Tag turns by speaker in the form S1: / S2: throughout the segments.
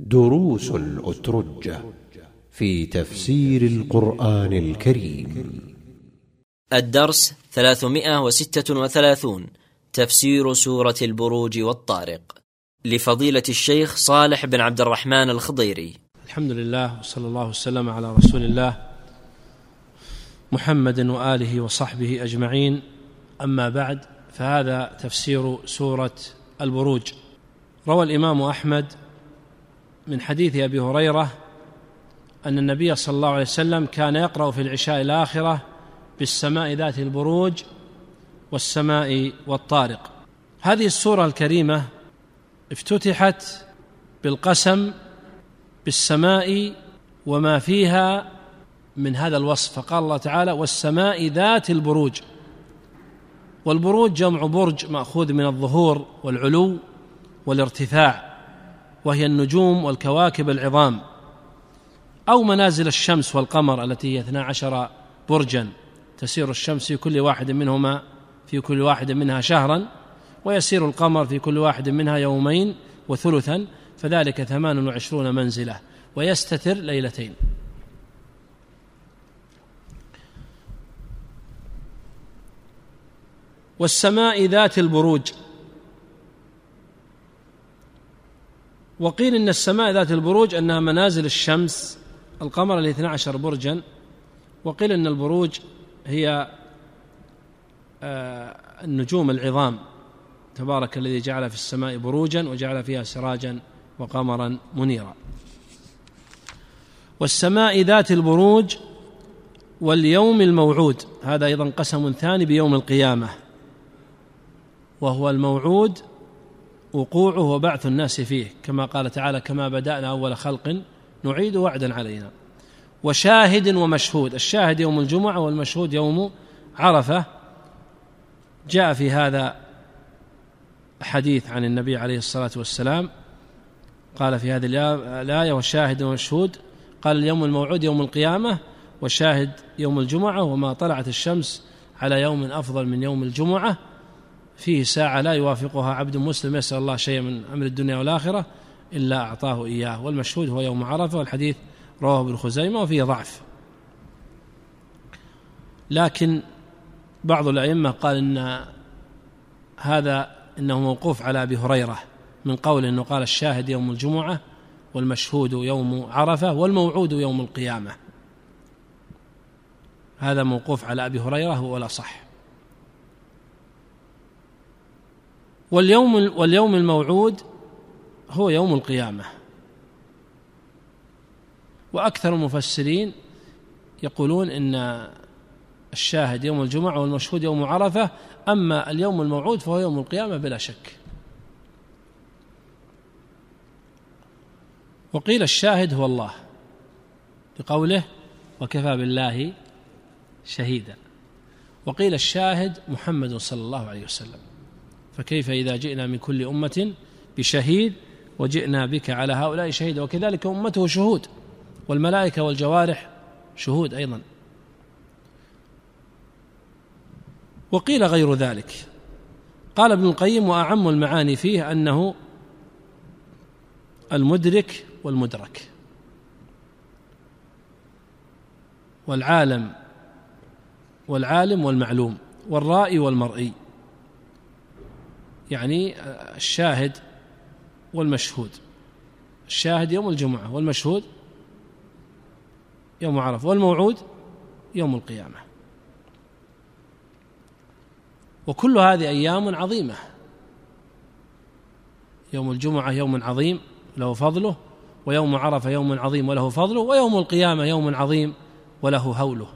S1: دروس الأترجة في تفسير القرآن الكريم الدرس 336 تفسير سورة البروج والطارق لفضيلة الشيخ صالح بن عبد الرحمن الخضيري الحمد لله وصلى الله وسلم على رسول الله محمد وآله وصحبه أجمعين أما بعد فهذا تفسير سورة البروج روى الإمام أحمد من حديث أبي هريرة أن النبي صلى الله عليه وسلم كان يقرأ في العشاء الآخرة بالسماء ذات البروج والسماء والطارق هذه السورة الكريمة افتتحت بالقسم بالسماء وما فيها من هذا الوصف فقال الله تعالى والسماء ذات البروج والبروج جمع برج ماخوذ من الظهور والعلو والارتفاع وهي النجوم والكواكب العظام أو منازل الشمس والقمر التي هي 12 برجا تسير الشمس في كل واحد منهما في كل واحد منها شهرا ويسير القمر في كل واحد منها يومين وثلثا فذلك ثمان وعشرون منزلة ويستتر ليلتين والسماء ذات البروج وقيل إن السماء ذات البروج أنها منازل الشمس القمر الاثنى عشر برجا وقيل أن البروج هي آه، النجوم العظام تبارك الذي جعل في السماء بروجا وجعل فيها سراجا وقمرا منيرا والسماء ذات البروج واليوم الموعود هذا ايضا قسم ثاني بيوم القيامه وهو الموعود وقوعه وبعث الناس فيه كما قال تعالى كما بدأنا أول خلق نعيد وعدا علينا وشاهد ومشهود الشاهد يوم الجمعة والمشهود يوم عرفة جاء في هذا حديث عن النبي عليه الصلاة والسلام قال في هذه الآية وشاهد ومشهود قال اليوم الموعود يوم القيامة والشاهد يوم الجمعة وما طلعت الشمس على يوم أفضل من يوم الجمعة فيه ساعة لا يوافقها عبد مسلم يسأل الله شيئا من أمر الدنيا والآخرة إلا أعطاه إياه والمشهود هو يوم عرفة والحديث رواه ابن خزيمة وفيه ضعف لكن بعض الأئمة قال إن هذا إنه موقوف على أبي هريرة من قول أنه قال الشاهد يوم الجمعة والمشهود يوم عرفة والموعود يوم القيامة هذا موقوف على أبي هريرة ولا صح واليوم واليوم الموعود هو يوم القيامة وأكثر المفسرين يقولون إن الشاهد يوم الجمعة والمشهود يوم عرفة أما اليوم الموعود فهو يوم القيامة بلا شك وقيل الشاهد هو الله بقوله وكفى بالله شهيدا وقيل الشاهد محمد صلى الله عليه وسلم فكيف إذا جئنا من كل أمة بشهيد وجئنا بك على هؤلاء شهيدا وكذلك أمته شهود والملائكة والجوارح شهود أيضا وقيل غير ذلك قال ابن القيم وأعم المعاني فيه أنه المدرك والمدرك والعالم والعالم والمعلوم والرائي والمرئي يعني الشاهد والمشهود الشاهد يوم الجمعة والمشهود يوم عرفة والموعود يوم القيامة وكل هذه أيام عظيمة يوم الجمعة يوم عظيم له فضله ويوم عرفة يوم عظيم وله فضله ويوم القيامة يوم عظيم وله هوله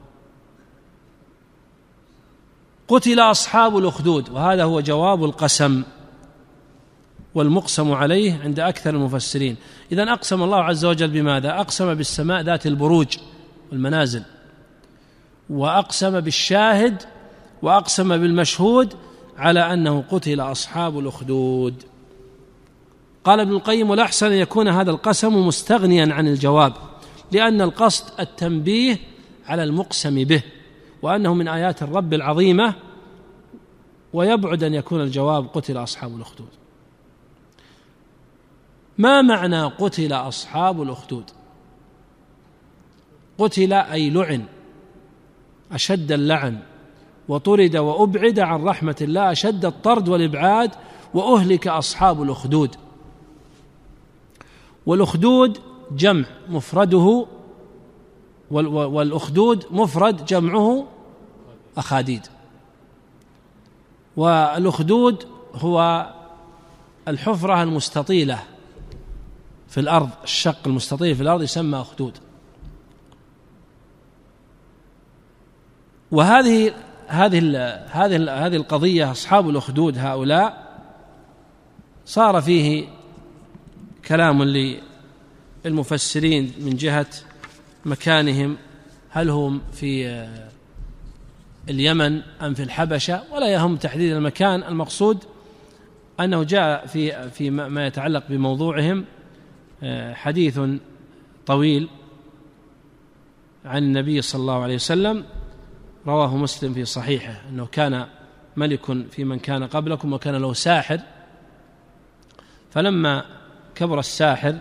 S1: قتل اصحاب الاخدود وهذا هو جواب القسم والمقسم عليه عند اكثر المفسرين اذا اقسم الله عز وجل بماذا اقسم بالسماء ذات البروج والمنازل واقسم بالشاهد واقسم بالمشهود على انه قتل اصحاب الاخدود قال ابن القيم والاحسن ان يكون هذا القسم مستغنيا عن الجواب لان القصد التنبيه على المقسم به وأنه من آيات الرب العظيمة ويبعد أن يكون الجواب قتل أصحاب الأخدود ما معنى قتل أصحاب الأخدود قتل أي لعن أشد اللعن وطرد وأبعد عن رحمة الله أشد الطرد والإبعاد وأهلك أصحاب الأخدود والأخدود جمع مفرده والأخدود مفرد جمعه أخاديد والأخدود هو الحفرة المستطيلة في الأرض الشق المستطيل في الأرض يسمى أخدود وهذه هذه هذه هذه القضية أصحاب الأخدود هؤلاء صار فيه كلام للمفسرين من جهة مكانهم هل هم في آه، اليمن أم في الحبشة ولا يهم تحديد المكان المقصود أنه جاء في في ما يتعلق بموضوعهم آه، حديث طويل عن النبي صلى الله عليه وسلم رواه مسلم في صحيحه أنه كان ملك في من كان قبلكم وكان له ساحر فلما كبر الساحر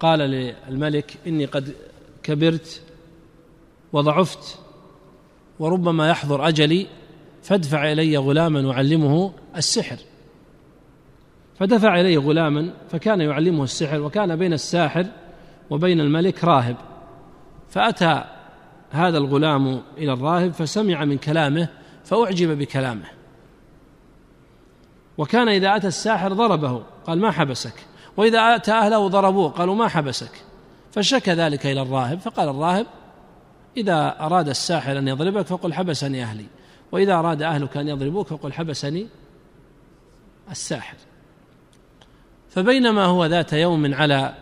S1: قال للملك إني قد كبرت وضعفت وربما يحضر اجلي فادفع الي غلاما اعلمه السحر فدفع اليه غلاما فكان يعلمه السحر وكان بين الساحر وبين الملك راهب فاتى هذا الغلام الى الراهب فسمع من كلامه فاعجب بكلامه وكان اذا اتى الساحر ضربه قال ما حبسك واذا اتى اهله ضربوه قالوا ما حبسك فشكى ذلك إلى الراهب فقال الراهب إذا أراد الساحر أن يضربك فقل حبسني أهلي وإذا أراد أهلك أن يضربوك فقل حبسني الساحر فبينما هو ذات يوم على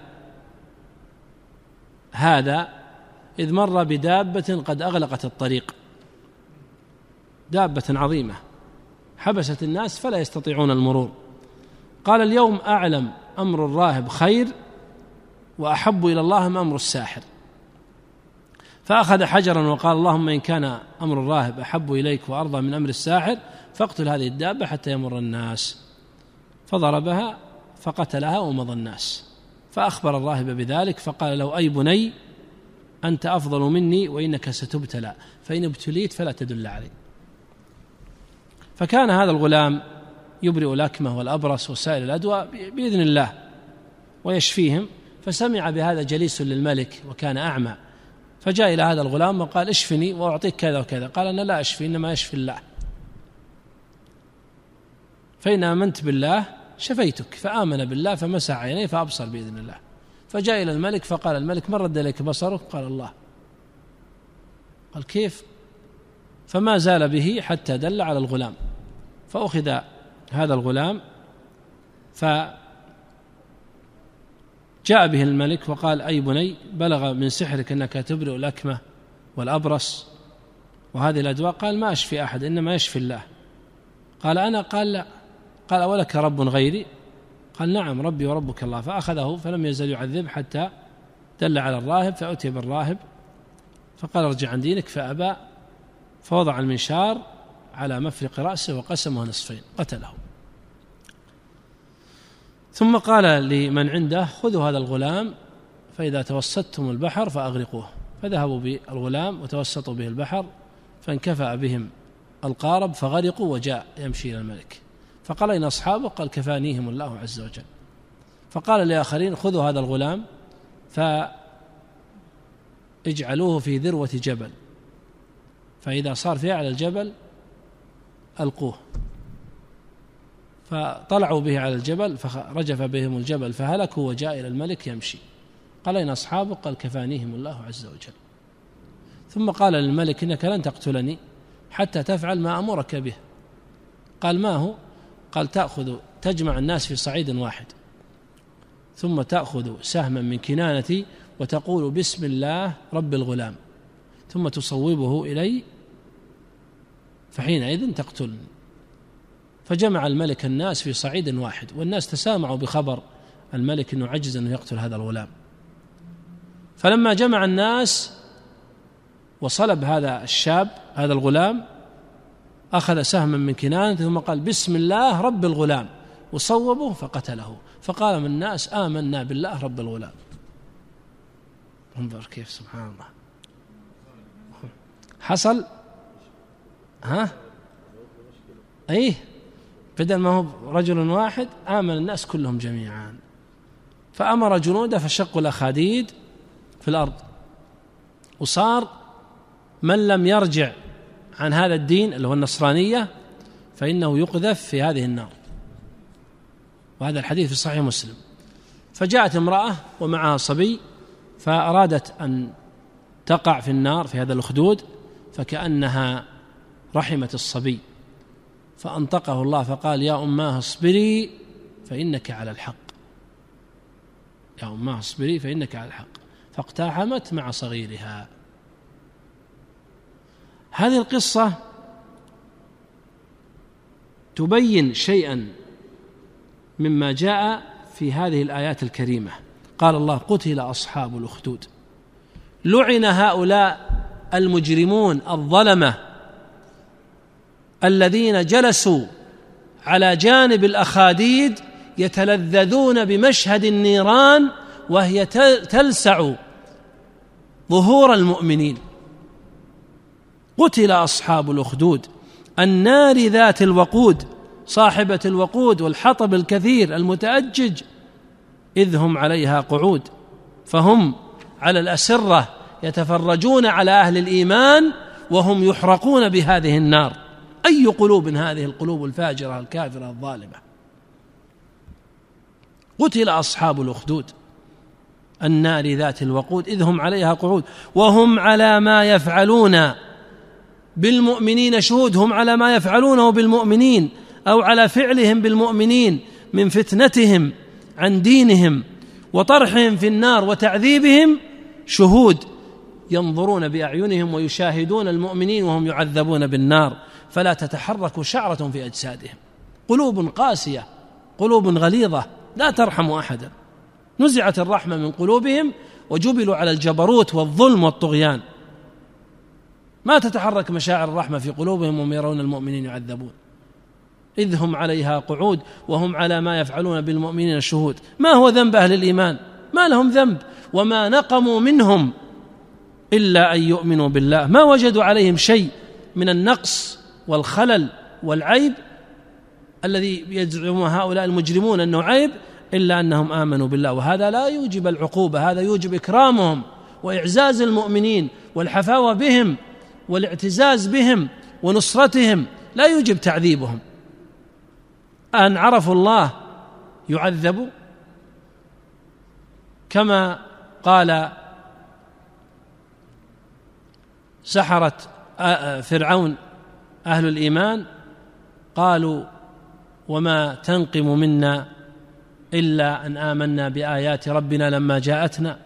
S1: هذا إذ مر بدابة قد أغلقت الطريق دابة عظيمة حبست الناس فلا يستطيعون المرور قال اليوم أعلم أمر الراهب خير واحب الى الله ما امر الساحر فاخذ حجرا وقال اللهم ان كان امر الراهب احب اليك وارضى من امر الساحر فاقتل هذه الدابه حتى يمر الناس فضربها فقتلها ومضى الناس فاخبر الراهب بذلك فقال له اي بني انت افضل مني وانك ستبتلى فان ابتليت فلا تدل علي فكان هذا الغلام يبرئ الاكمه والابرص وسائر الادواء باذن الله ويشفيهم فسمع بهذا جليس للملك وكان أعمى فجاء إلى هذا الغلام وقال اشفني وأعطيك كذا وكذا قال أنا لا أشفي إنما أشفي الله فإن آمنت بالله شفيتك فآمن بالله فمسع عينيه فأبصر بإذن الله فجاء إلى الملك فقال الملك من رد إليك بصرك قال الله قال كيف فما زال به حتى دل على الغلام فأخذ هذا الغلام ف جاء به الملك وقال أي بني بلغ من سحرك أنك تبرئ الأكمة والأبرص وهذه الأدواء قال ما أشفي أحد إنما يشفي الله قال أنا قال لا قال أولك رب غيري قال نعم ربي وربك الله فأخذه فلم يزل يعذب حتى دل على الراهب فأتي بالراهب فقال ارجع عن دينك فأبى فوضع المنشار على مفرق رأسه وقسمه نصفين قتله ثم قال لمن عنده خذوا هذا الغلام فإذا توسطتم البحر فأغرقوه فذهبوا بالغلام وتوسطوا به البحر فانكفأ بهم القارب فغرقوا وجاء يمشي إلى الملك فقال إن أصحابه قال كفانيهم الله عز وجل فقال لآخرين خذوا هذا الغلام فاجعلوه في ذروة جبل فإذا صار في أعلى الجبل ألقوه فطلعوا به على الجبل فرجف بهم الجبل فهلكوا وجاء إلى الملك يمشي قال إن أصحابه قال كفانيهم الله عز وجل ثم قال للملك إنك لن تقتلني حتى تفعل ما أمرك به قال ما هو قال تأخذ تجمع الناس في صعيد واحد ثم تأخذ سهما من كنانتي وتقول بسم الله رب الغلام ثم تصوبه إلي فحينئذ تقتلني فجمع الملك الناس في صعيد واحد والناس تسامعوا بخبر الملك انه عجز انه يقتل هذا الغلام فلما جمع الناس وصلب هذا الشاب هذا الغلام اخذ سهما من كنانه ثم قال بسم الله رب الغلام وصوبه فقتله فقال من الناس امنا بالله رب الغلام انظر كيف سبحان الله حصل ها ايه بدل ما هو رجل واحد آمن الناس كلهم جميعا فأمر جنوده فشقوا الأخاديد في الأرض وصار من لم يرجع عن هذا الدين اللي هو النصرانية فإنه يقذف في هذه النار وهذا الحديث في صحيح مسلم فجاءت امرأة ومعها صبي فأرادت أن تقع في النار في هذا الأخدود فكأنها رحمت الصبي فأنطقه الله فقال يا أماه اصبري فإنك على الحق يا أماه اصبري فإنك على الحق فاقتحمت مع صغيرها هذه القصة تبين شيئا مما جاء في هذه الآيات الكريمة قال الله قتل أصحاب الأخدود لعن هؤلاء المجرمون الظلمه الذين جلسوا على جانب الاخاديد يتلذذون بمشهد النيران وهي تلسع ظهور المؤمنين قتل اصحاب الاخدود النار ذات الوقود صاحبه الوقود والحطب الكثير المتاجج اذ هم عليها قعود فهم على الاسره يتفرجون على اهل الايمان وهم يحرقون بهذه النار أي قلوب هذه القلوب الفاجرة الكافرة الظالمة قتل أصحاب الأخدود النار ذات الوقود إذ هم عليها قعود وهم على ما يفعلون بالمؤمنين شهود هم على ما يفعلونه بالمؤمنين أو على فعلهم بالمؤمنين من فتنتهم عن دينهم وطرحهم في النار وتعذيبهم شهود ينظرون باعينهم ويشاهدون المؤمنين وهم يعذبون بالنار فلا تتحرك شعرة في أجسادهم قلوب قاسية قلوب غليظة لا ترحم أحدا نزعت الرحمة من قلوبهم وجبلوا على الجبروت والظلم والطغيان ما تتحرك مشاعر الرحمة في قلوبهم وهم يرون المؤمنين يعذبون إذ هم عليها قعود وهم على ما يفعلون بالمؤمنين شهود ما هو ذنب أهل الإيمان ما لهم ذنب وما نقموا منهم إلا أن يؤمنوا بالله ما وجدوا عليهم شيء من النقص والخلل والعيب الذي يزعم هؤلاء المجرمون انه عيب الا انهم امنوا بالله وهذا لا يوجب العقوبه هذا يوجب اكرامهم واعزاز المؤمنين والحفاوه بهم والاعتزاز بهم ونصرتهم لا يوجب تعذيبهم ان عرفوا الله يعذبوا كما قال سحره آه، آه، فرعون اهل الايمان قالوا وما تنقم منا الا ان امنا بايات ربنا لما جاءتنا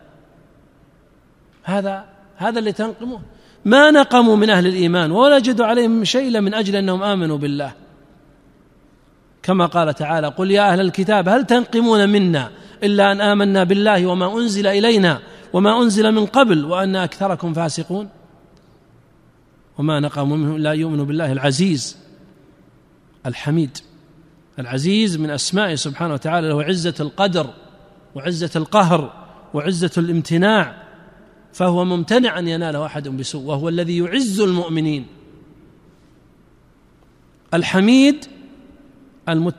S1: هذا هذا اللي تنقمه ما نقموا من اهل الايمان ولا جدوا عليهم شيء الا من اجل انهم امنوا بالله كما قال تعالى قل يا اهل الكتاب هل تنقمون منا الا ان امنا بالله وما انزل الينا وما انزل من قبل وان اكثركم فاسقون وما نقم منهم لا يؤمنوا بالله العزيز الحميد العزيز من اسمائه سبحانه وتعالى له عزه القدر وعزه القهر وعزه الامتناع فهو ممتنع ان يناله احد بسوء وهو الذي يعز المؤمنين الحميد المت...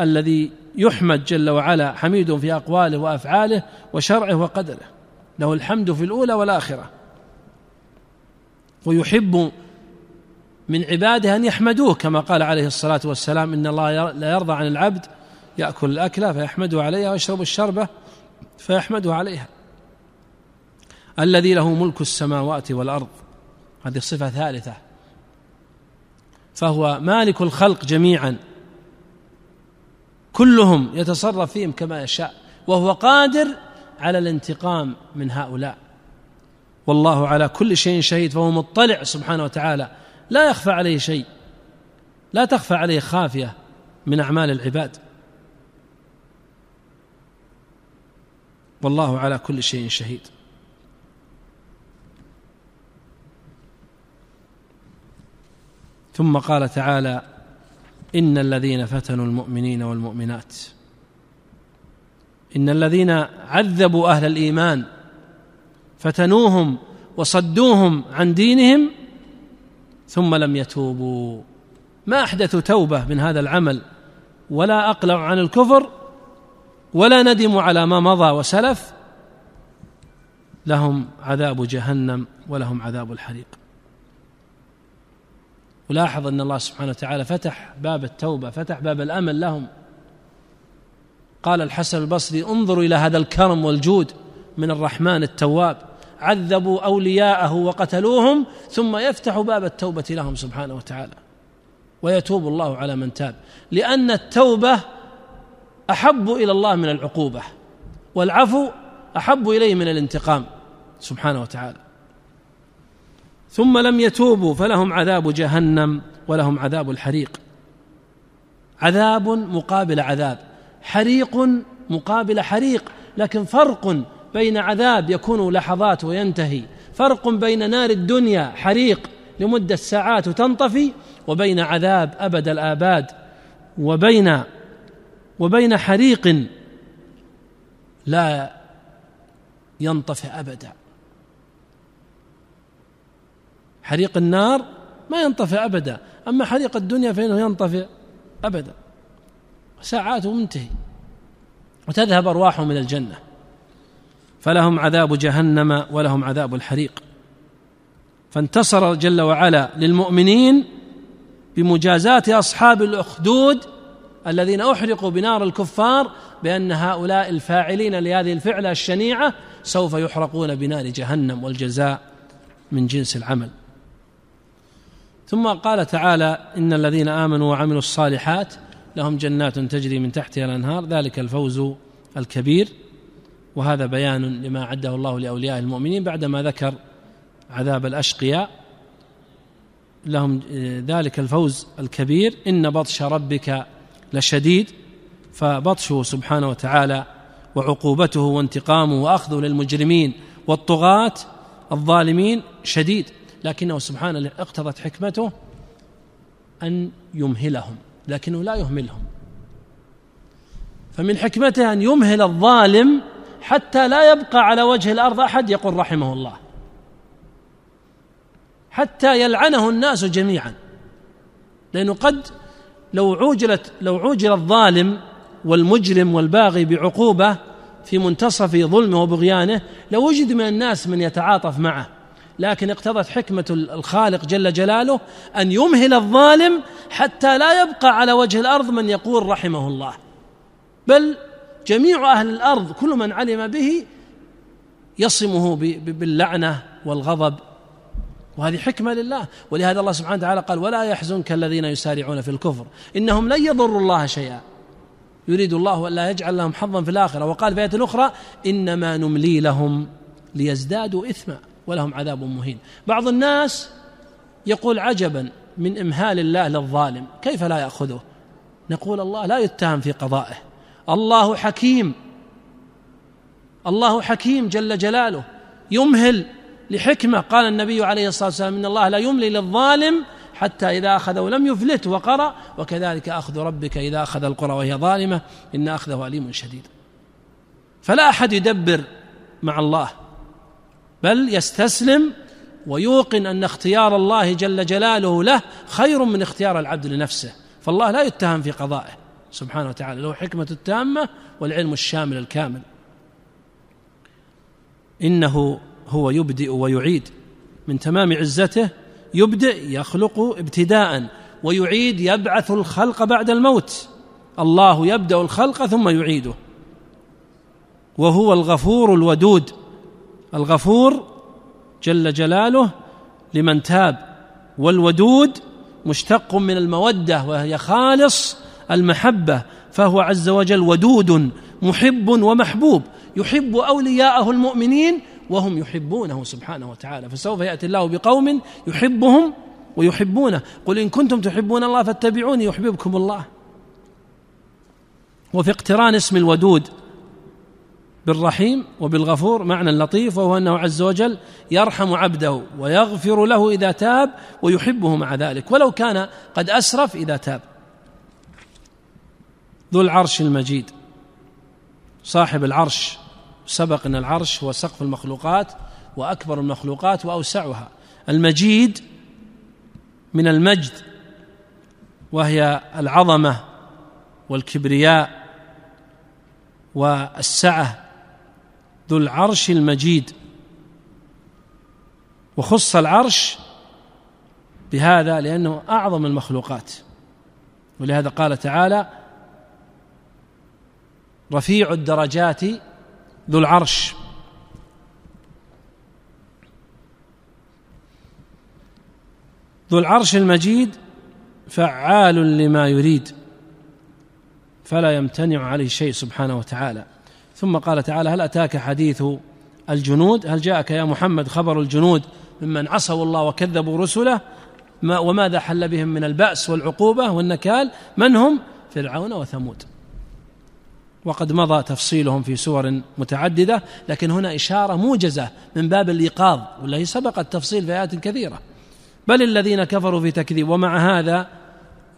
S1: الذي يحمد جل وعلا حميد في اقواله وافعاله وشرعه وقدره له الحمد في الاولى والاخره ويحب من عباده ان يحمدوه كما قال عليه الصلاه والسلام ان الله لا يرضى عن العبد ياكل الاكله فيحمده عليها ويشرب الشربه فيحمده عليها الذي له ملك السماوات والارض هذه صفه ثالثه فهو مالك الخلق جميعا كلهم يتصرف فيهم كما يشاء وهو قادر على الانتقام من هؤلاء والله على كل شيء شهيد فهو مطلع سبحانه وتعالى لا يخفى عليه شيء لا تخفى عليه خافيه من اعمال العباد والله على كل شيء شهيد ثم قال تعالى ان الذين فتنوا المؤمنين والمؤمنات ان الذين عذبوا اهل الايمان فتنوهم وصدوهم عن دينهم ثم لم يتوبوا ما احدثوا توبه من هذا العمل ولا اقلعوا عن الكفر ولا ندموا على ما مضى وسلف لهم عذاب جهنم ولهم عذاب الحريق ولاحظ ان الله سبحانه وتعالى فتح باب التوبه فتح باب الامل لهم قال الحسن البصري انظروا الى هذا الكرم والجود من الرحمن التواب عذبوا اولياءه وقتلوهم ثم يفتح باب التوبه لهم سبحانه وتعالى ويتوب الله على من تاب لان التوبه احب الى الله من العقوبه والعفو احب اليه من الانتقام سبحانه وتعالى ثم لم يتوبوا فلهم عذاب جهنم ولهم عذاب الحريق عذاب مقابل عذاب حريق مقابل حريق لكن فرق بين عذاب يكون لحظات وينتهي فرق بين نار الدنيا حريق لمده ساعات وتنطفي وبين عذاب ابد الاباد وبين وبين حريق لا ينطفئ ابدا حريق النار ما ينطفئ ابدا اما حريق الدنيا فانه ينطفئ ابدا ساعات منتهي وتذهب ارواحهم الى الجنه فلهم عذاب جهنم ولهم عذاب الحريق فانتصر جل وعلا للمؤمنين بمجازاه اصحاب الاخدود الذين احرقوا بنار الكفار بان هؤلاء الفاعلين لهذه الفعله الشنيعه سوف يحرقون بنار جهنم والجزاء من جنس العمل ثم قال تعالى ان الذين امنوا وعملوا الصالحات لهم جنات تجري من تحتها الانهار ذلك الفوز الكبير وهذا بيان لما أعده الله لأولياء المؤمنين بعدما ذكر عذاب الأشقياء لهم آه، ذلك الفوز الكبير إن بطش ربك لشديد فبطشه سبحانه وتعالى وعقوبته وانتقامه وأخذه للمجرمين والطغاة الظالمين شديد لكنه سبحانه اقتضت حكمته أن يمهلهم لكنه لا يهملهم فمن حكمته أن يمهل الظالم حتى لا يبقى على وجه الارض احد يقول رحمه الله حتى يلعنه الناس جميعا لانه قد لو عوجلت لو عوجل الظالم والمجرم والباغي بعقوبه في منتصف ظلمه وبغيانه لوجد من الناس من يتعاطف معه لكن اقتضت حكمه الخالق جل جلاله ان يمهل الظالم حتى لا يبقى على وجه الارض من يقول رحمه الله بل جميع أهل الأرض كل من علم به يصمه باللعنة والغضب وهذه حكمة لله ولهذا الله سبحانه وتعالى قال ولا يحزنك الذين يسارعون في الكفر إنهم لن يضروا الله شيئا يريد الله ألا يجعل لهم حظا في الآخرة وقال في آية أخرى إنما نملي لهم ليزدادوا إثما ولهم عذاب مهين بعض الناس يقول عجبا من إمهال الله للظالم كيف لا يأخذه نقول الله لا يتهم في قضائه الله حكيم الله حكيم جل جلاله يمهل لحكمه قال النبي عليه الصلاه والسلام ان الله لا يملي للظالم حتى اذا اخذه لم يفلت وقرا وكذلك اخذ ربك اذا اخذ القرى وهي ظالمه ان اخذه اليم شديد فلا احد يدبر مع الله بل يستسلم ويوقن ان اختيار الله جل جلاله له خير من اختيار العبد لنفسه فالله لا يتهم في قضائه سبحانه وتعالى له حكمة التامة والعلم الشامل الكامل إنه هو يبدئ ويعيد من تمام عزته يبدئ يخلق ابتداء ويعيد يبعث الخلق بعد الموت الله يبدأ الخلق ثم يعيده وهو الغفور الودود الغفور جل جلاله لمن تاب والودود مشتق من الموده وهي خالص المحبه فهو عز وجل ودود محب ومحبوب يحب اولياءه المؤمنين وهم يحبونه سبحانه وتعالى فسوف ياتي الله بقوم يحبهم ويحبونه قل ان كنتم تحبون الله فاتبعوني يحببكم الله وفي اقتران اسم الودود بالرحيم وبالغفور معنى لطيف وهو انه عز وجل يرحم عبده ويغفر له اذا تاب ويحبه مع ذلك ولو كان قد اسرف اذا تاب ذو العرش المجيد صاحب العرش سبق ان العرش هو سقف المخلوقات واكبر المخلوقات واوسعها المجيد من المجد وهي العظمه والكبرياء والسعه ذو العرش المجيد وخص العرش بهذا لانه اعظم المخلوقات ولهذا قال تعالى رفيع الدرجات ذو العرش ذو العرش المجيد فعال لما يريد فلا يمتنع عليه شيء سبحانه وتعالى ثم قال تعالى هل اتاك حديث الجنود هل جاءك يا محمد خبر الجنود ممن عصوا الله وكذبوا رسله ما وماذا حل بهم من الباس والعقوبه والنكال من هم فرعون وثمود وقد مضى تفصيلهم في سور متعددة لكن هنا إشارة موجزة من باب الإيقاظ والتي سبق التفصيل في آيات كثيرة بل الذين كفروا في تكذيب ومع هذا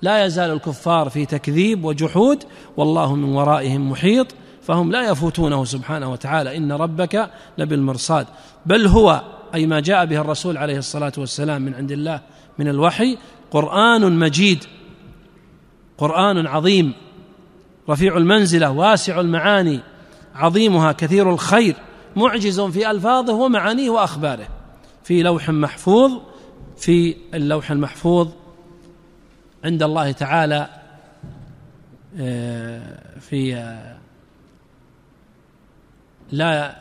S1: لا يزال الكفار في تكذيب وجحود والله من ورائهم محيط فهم لا يفوتونه سبحانه وتعالى إن ربك لبالمرصاد بل هو أي ما جاء به الرسول عليه الصلاة والسلام من عند الله من الوحي قرآن مجيد قرآن عظيم رفيع المنزله واسع المعاني عظيمها كثير الخير معجز في الفاظه ومعانيه واخباره في لوح محفوظ في اللوح المحفوظ عند الله تعالى آه، في آه، لا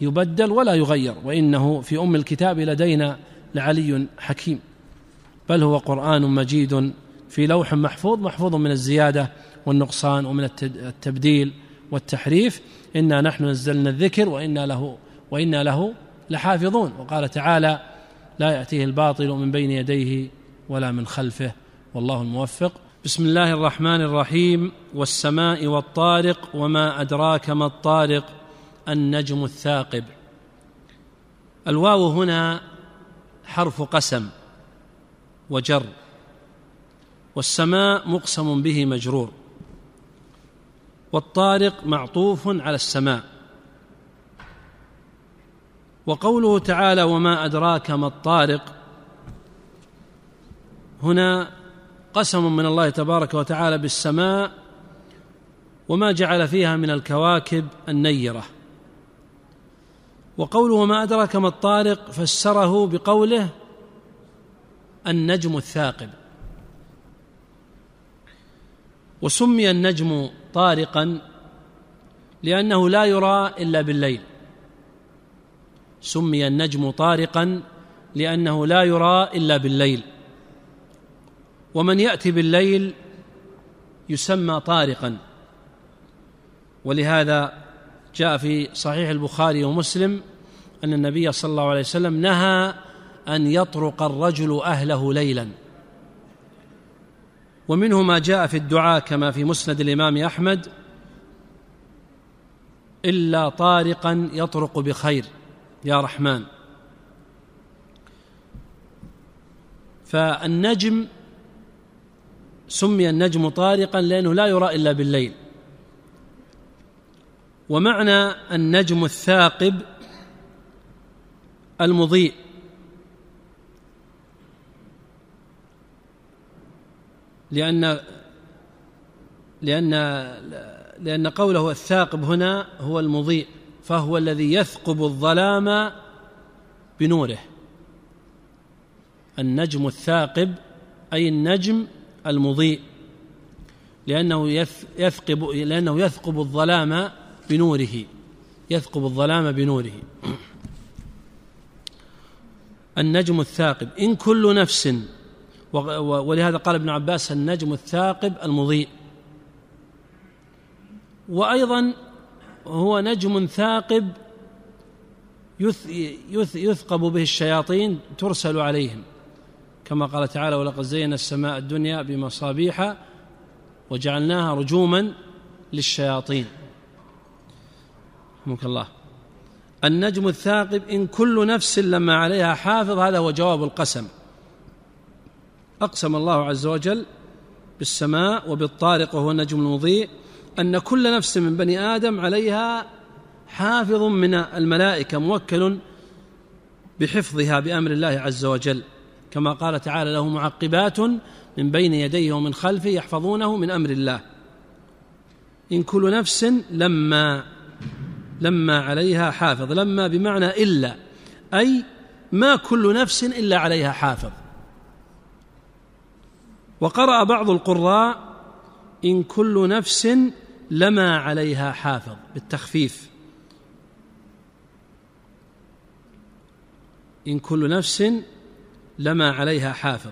S1: يبدل ولا يغير وانه في ام الكتاب لدينا لعلي حكيم بل هو قران مجيد في لوح محفوظ محفوظ من الزياده والنقصان ومن التبديل والتحريف إنا نحن نزلنا الذكر وإنا له وإنا له لحافظون وقال تعالى لا يأتيه الباطل من بين يديه ولا من خلفه والله الموفق بسم الله الرحمن الرحيم والسماء والطارق وما أدراك ما الطارق النجم الثاقب الواو هنا حرف قسم وجر والسماء مقسم به مجرور والطارق معطوف على السماء وقوله تعالى وما أدراك ما الطارق هنا قسم من الله تبارك وتعالى بالسماء وما جعل فيها من الكواكب النيره وقوله وما أدراك ما الطارق فسره بقوله النجم الثاقب وسمي النجم طارقا لأنه لا يرى إلا بالليل سمي النجم طارقا لأنه لا يرى إلا بالليل ومن يأتي بالليل يسمى طارقا ولهذا جاء في صحيح البخاري ومسلم أن النبي صلى الله عليه وسلم نهى أن يطرق الرجل أهله ليلاً ومنه ما جاء في الدعاء كما في مسند الامام احمد الا طارقا يطرق بخير يا رحمن فالنجم سمي النجم طارقا لانه لا يرى الا بالليل ومعنى النجم الثاقب المضيء لأن لأن لأن قوله الثاقب هنا هو المضيء فهو الذي يثقب الظلام بنوره النجم الثاقب أي النجم المضيء لأنه يثقب لأنه يثقب الظلام بنوره يثقب الظلام بنوره النجم الثاقب إن كل نفس ولهذا قال ابن عباس النجم الثاقب المضيء وايضا هو نجم ثاقب يثقب به الشياطين ترسل عليهم كما قال تعالى ولقد زينا السماء الدنيا بمصابيح وجعلناها رجوما للشياطين رحمك الله النجم الثاقب ان كل نفس لما عليها حافظ هذا هو جواب القسم أقسم الله عز وجل بالسماء وبالطارق وهو النجم المضيء أن كل نفس من بني آدم عليها حافظ من الملائكة موكل بحفظها بأمر الله عز وجل كما قال تعالى له معقبات من بين يديه ومن خلفه يحفظونه من أمر الله إن كل نفس لما لما عليها حافظ لما بمعنى إلا أي ما كل نفس إلا عليها حافظ وقرأ بعض القراء إن كل نفس لما عليها حافظ بالتخفيف إن كل نفس لما عليها حافظ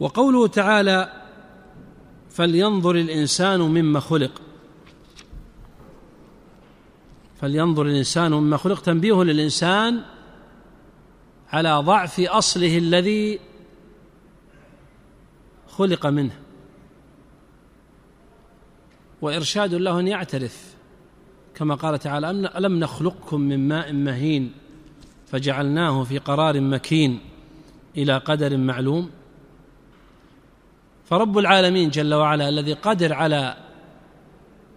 S1: وقوله تعالى فلينظر الإنسان مما خلق فلينظر الإنسان مما خلق تنبيه للإنسان على ضعف اصله الذي خلق منه وارشاد له ان يعترف كما قال تعالى الم نخلقكم من ماء مهين فجعلناه في قرار مكين الى قدر معلوم فرب العالمين جل وعلا الذي قدر على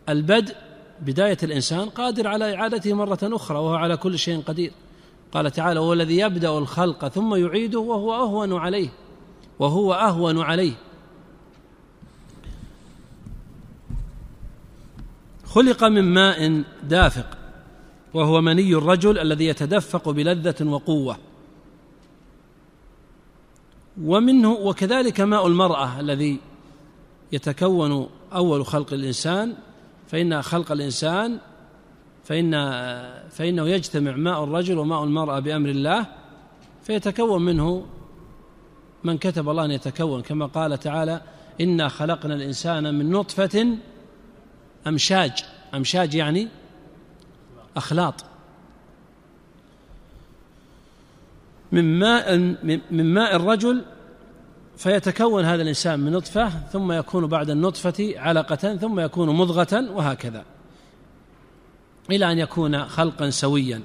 S1: البدء بدايه الانسان قادر على اعادته مره اخرى وهو على كل شيء قدير قال تعالى هو الذي يبدا الخلق ثم يعيده وهو اهون عليه وهو اهون عليه خلق من ماء دافق وهو مني الرجل الذي يتدفق بلذه وقوه ومنه وكذلك ماء المراه الذي يتكون اول خلق الانسان فان خلق الانسان فإن فإنه يجتمع ماء الرجل وماء المرأة بأمر الله فيتكون منه من كتب الله أن يتكون كما قال تعالى إنا خلقنا الإنسان من نطفة أمشاج أمشاج يعني أخلاط من ماء من ماء الرجل فيتكون هذا الإنسان من نطفة ثم يكون بعد النطفة علقة ثم يكون مضغة وهكذا إلى أن يكون خلقا سويا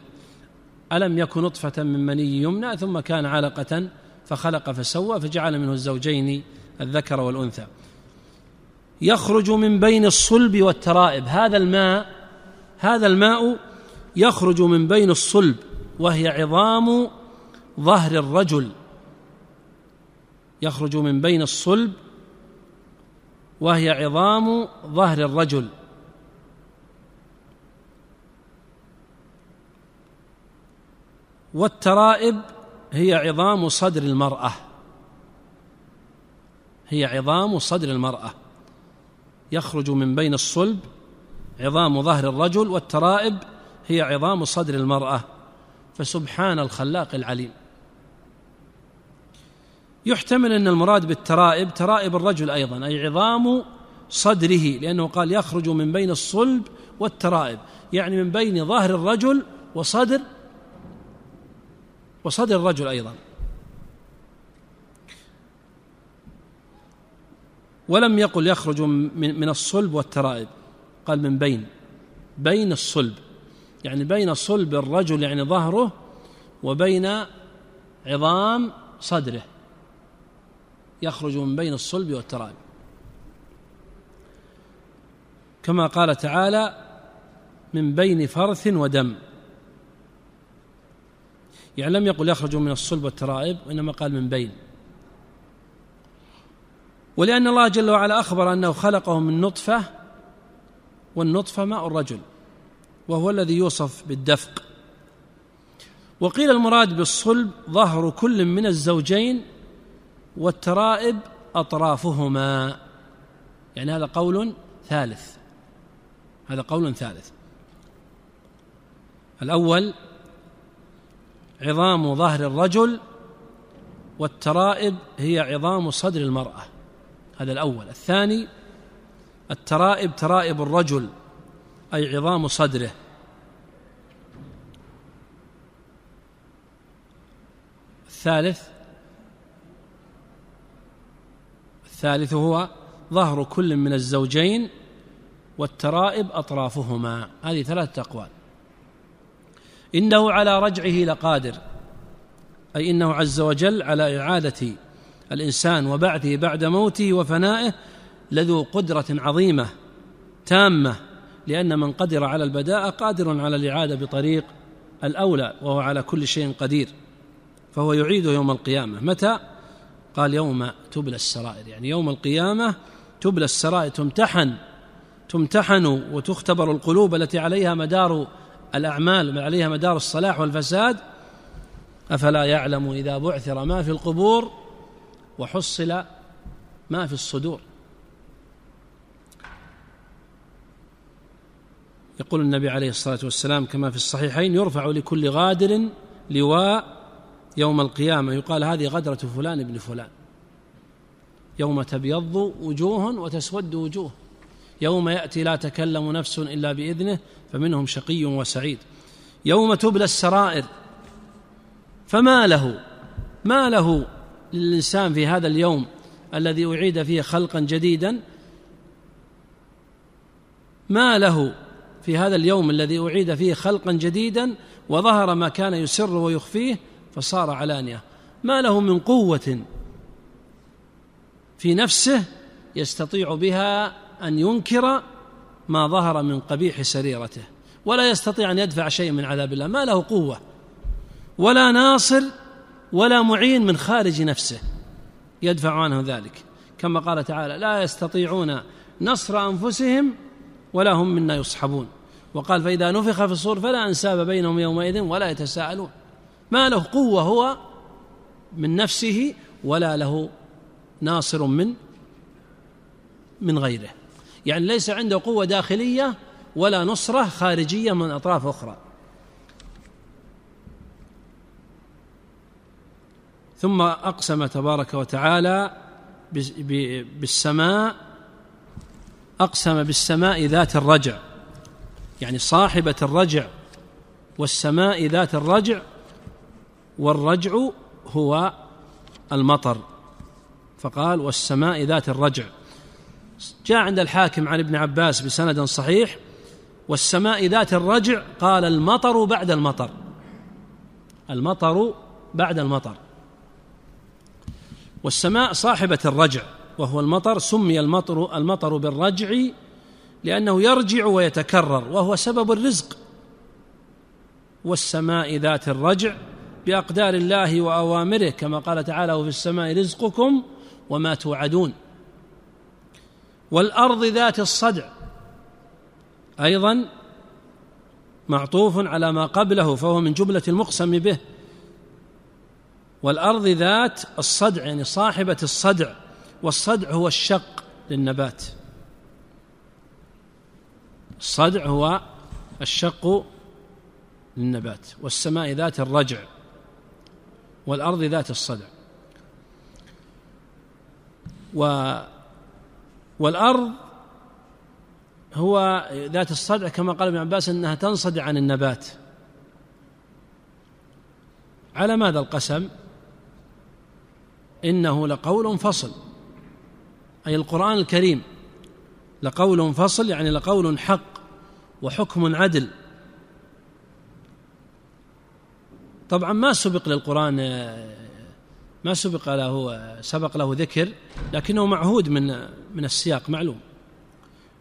S1: ألم يكن نطفة من مني يمنى ثم كان علقة فخلق فسوى فجعل منه الزوجين الذكر والأنثى يخرج من بين الصلب والترائب هذا الماء هذا الماء يخرج من بين الصلب وهي عظام ظهر الرجل يخرج من بين الصلب وهي عظام ظهر الرجل والترائب هي عظام صدر المرأة هي عظام صدر المرأة يخرج من بين الصلب عظام ظهر الرجل والترائب هي عظام صدر المرأة فسبحان الخلاق العليم يحتمل أن المراد بالترائب ترائب الرجل أيضا أي عظام صدره لأنه قال يخرج من بين الصلب والترائب يعني من بين ظهر الرجل وصدر وصدر الرجل أيضا ولم يقل يخرج من الصلب والترائب قال من بين بين الصلب يعني بين صلب الرجل يعني ظهره وبين عظام صدره يخرج من بين الصلب والترائب كما قال تعالى من بين فرث ودم يعني لم يقل يخرجوا من الصلب والترائب وإنما قال من بين ولأن الله جل وعلا أخبر أنه خلقهم من نطفة والنطفة ماء الرجل وهو الذي يوصف بالدفق وقيل المراد بالصلب ظهر كل من الزوجين والترائب أطرافهما يعني هذا قول ثالث هذا قول ثالث الأول عظام ظهر الرجل والترائب هي عظام صدر المرأة هذا الأول الثاني الترائب ترائب الرجل أي عظام صدره الثالث الثالث هو ظهر كل من الزوجين والترائب أطرافهما هذه ثلاثة أقوال إنه على رجعه لقادر أي إنه عز وجل على إعادة الإنسان وبعثه بعد موته وفنائه لذو قدرة عظيمة تامة لأن من قدر على البداءة قادر على الإعادة بطريق الأولى وهو على كل شيء قدير فهو يعيده يوم القيامة متى؟ قال يوم تبلى السرائر يعني يوم القيامة تبلى السرائر تمتحن تمتحن وتختبر القلوب التي عليها مدار الأعمال من عليها مدار الصلاح والفساد أفلا يعلم إذا بعثر ما في القبور وحصل ما في الصدور يقول النبي عليه الصلاة والسلام كما في الصحيحين يرفع لكل غادر لواء يوم القيامة يقال هذه غدرة فلان ابن فلان يوم تبيض وجوه وتسود وجوه يوم يأتي لا تكلم نفس إلا بإذنه فمنهم شقي وسعيد يوم تبلى السرائر فما له ما له للإنسان في هذا اليوم الذي أعيد فيه خلقا جديدا ما له في هذا اليوم الذي أعيد فيه خلقا جديدا وظهر ما كان يسر ويخفيه فصار علانية ما له من قوة في نفسه يستطيع بها أن ينكر ما ظهر من قبيح سريرته ولا يستطيع أن يدفع شيء من عذاب الله ما له قوة ولا ناصر ولا معين من خارج نفسه يدفع عنه ذلك كما قال تعالى لا يستطيعون نصر أنفسهم ولا هم منا يصحبون وقال فإذا نفخ في الصور فلا أنساب بينهم يومئذ ولا يتساءلون ما له قوة هو من نفسه ولا له ناصر من من غيره يعني ليس عنده قوة داخلية ولا نصرة خارجية من أطراف أخرى ثم أقسم تبارك وتعالى بالسماء أقسم بالسماء ذات الرجع يعني صاحبة الرجع والسماء ذات الرجع والرجع هو المطر فقال والسماء ذات الرجع جاء عند الحاكم عن ابن عباس بسند صحيح والسماء ذات الرجع قال المطر بعد المطر المطر بعد المطر والسماء صاحبة الرجع وهو المطر سمي المطر المطر بالرجع لأنه يرجع ويتكرر وهو سبب الرزق والسماء ذات الرجع بأقدار الله وأوامره كما قال تعالى وفي السماء رزقكم وما توعدون والارض ذات الصدع ايضا معطوف على ما قبله فهو من جمله المقسم به والارض ذات الصدع يعني صاحبه الصدع والصدع هو الشق للنبات الصدع هو الشق للنبات والسماء ذات الرجع والارض ذات الصدع و والأرض هو ذات الصدع كما قال ابن عباس أنها تنصدع عن النبات على ماذا القسم إنه لقول فصل أي القرآن الكريم لقول فصل يعني لقول حق وحكم عدل طبعا ما سبق للقرآن ما سبق له سبق له ذكر لكنه معهود من من السياق معلوم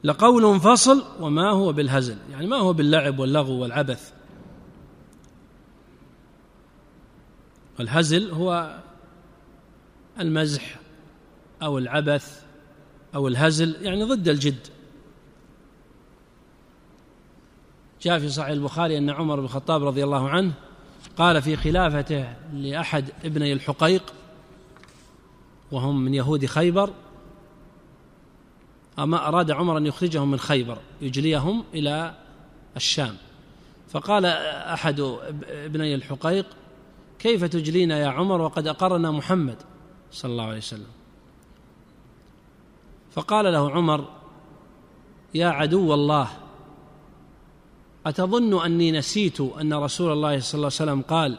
S1: لقول فصل وما هو بالهزل يعني ما هو باللعب واللغو والعبث الهزل هو المزح او العبث او الهزل يعني ضد الجد جاء في صحيح البخاري ان عمر بن الخطاب رضي الله عنه قال في خلافته لاحد ابني الحقيق وهم من يهود خيبر أما أراد عمر أن يخرجهم من خيبر يجليهم إلى الشام فقال أحد ابني الحقيق كيف تجلينا يا عمر وقد أقرنا محمد صلى الله عليه وسلم فقال له عمر يا عدو الله أتظن أني نسيت أن رسول الله صلى الله عليه وسلم قال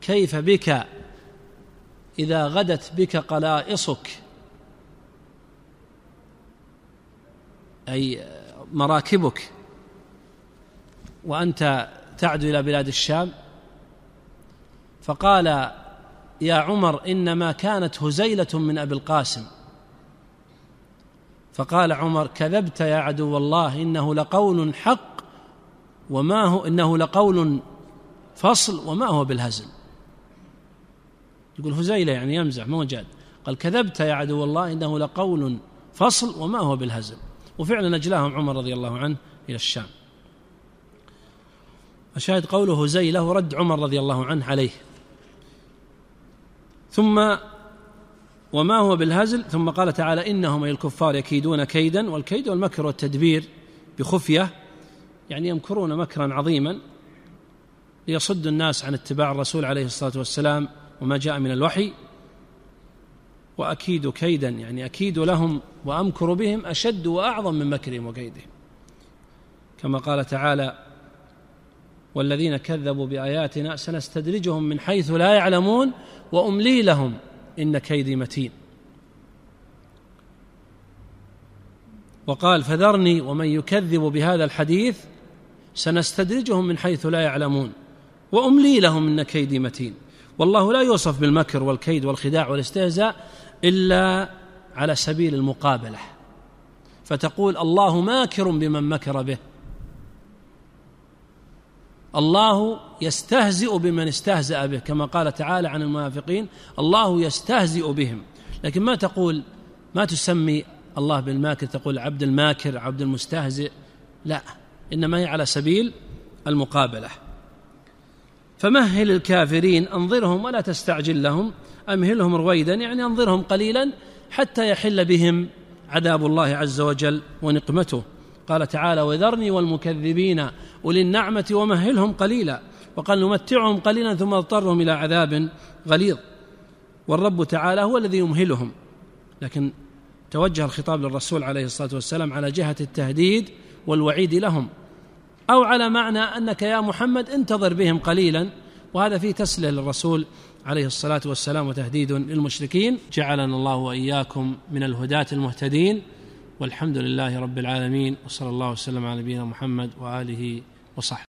S1: كيف بك إذا غدت بك قلائصك أي مراكبك وأنت تعدو إلى بلاد الشام فقال يا عمر إنما كانت هزيلة من أبي القاسم فقال عمر كذبت يا عدو الله إنه لقول حق وما هو إنه لقول فصل وما هو بالهزل يقول هزيلة يعني يمزح ما هو جاد قال كذبت يا عدو الله إنه لقول فصل وما هو بالهزل وفعلا أجلاهم عمر رضي الله عنه إلى الشام الشاهد قوله هزيلة رد عمر رضي الله عنه عليه ثم وما هو بالهزل ثم قال تعالى إنهم أي الكفار يكيدون كيدا والكيد والمكر والتدبير بخفية يعني يمكرون مكرا عظيما ليصدوا الناس عن اتباع الرسول عليه الصلاة والسلام وما جاء من الوحي وأكيد كيدا يعني أكيد لهم وأمكر بهم أشد وأعظم من مكرهم وكيدهم كما قال تعالى والذين كذبوا بآياتنا سنستدرجهم من حيث لا يعلمون وأملي لهم إن كيدي متين وقال فذرني ومن يكذب بهذا الحديث سنستدرجهم من حيث لا يعلمون وأملي لهم إن كيدي متين والله لا يوصف بالمكر والكيد والخداع والاستهزاء الا على سبيل المقابله فتقول الله ماكر بمن مكر به الله يستهزئ بمن استهزأ به كما قال تعالى عن المنافقين الله يستهزئ بهم لكن ما تقول ما تسمي الله بالماكر تقول عبد الماكر عبد المستهزئ لا انما هي على سبيل المقابله فمهل الكافرين انظرهم ولا تستعجل لهم امهلهم رويدا يعني انظرهم قليلا حتى يحل بهم عذاب الله عز وجل ونقمته قال تعالى وذرني والمكذبين اولي النعمه ومهلهم قليلا وقال نمتعهم قليلا ثم اضطرهم الى عذاب غليظ والرب تعالى هو الذي يمهلهم لكن توجه الخطاب للرسول عليه الصلاه والسلام على جهه التهديد والوعيد لهم أو على معنى أنك يا محمد انتظر بهم قليلا وهذا فيه تسلية للرسول عليه الصلاة والسلام وتهديد للمشركين جعلنا الله وإياكم من الهداة المهتدين والحمد لله رب العالمين وصلى الله وسلم على نبينا محمد وآله وصحبه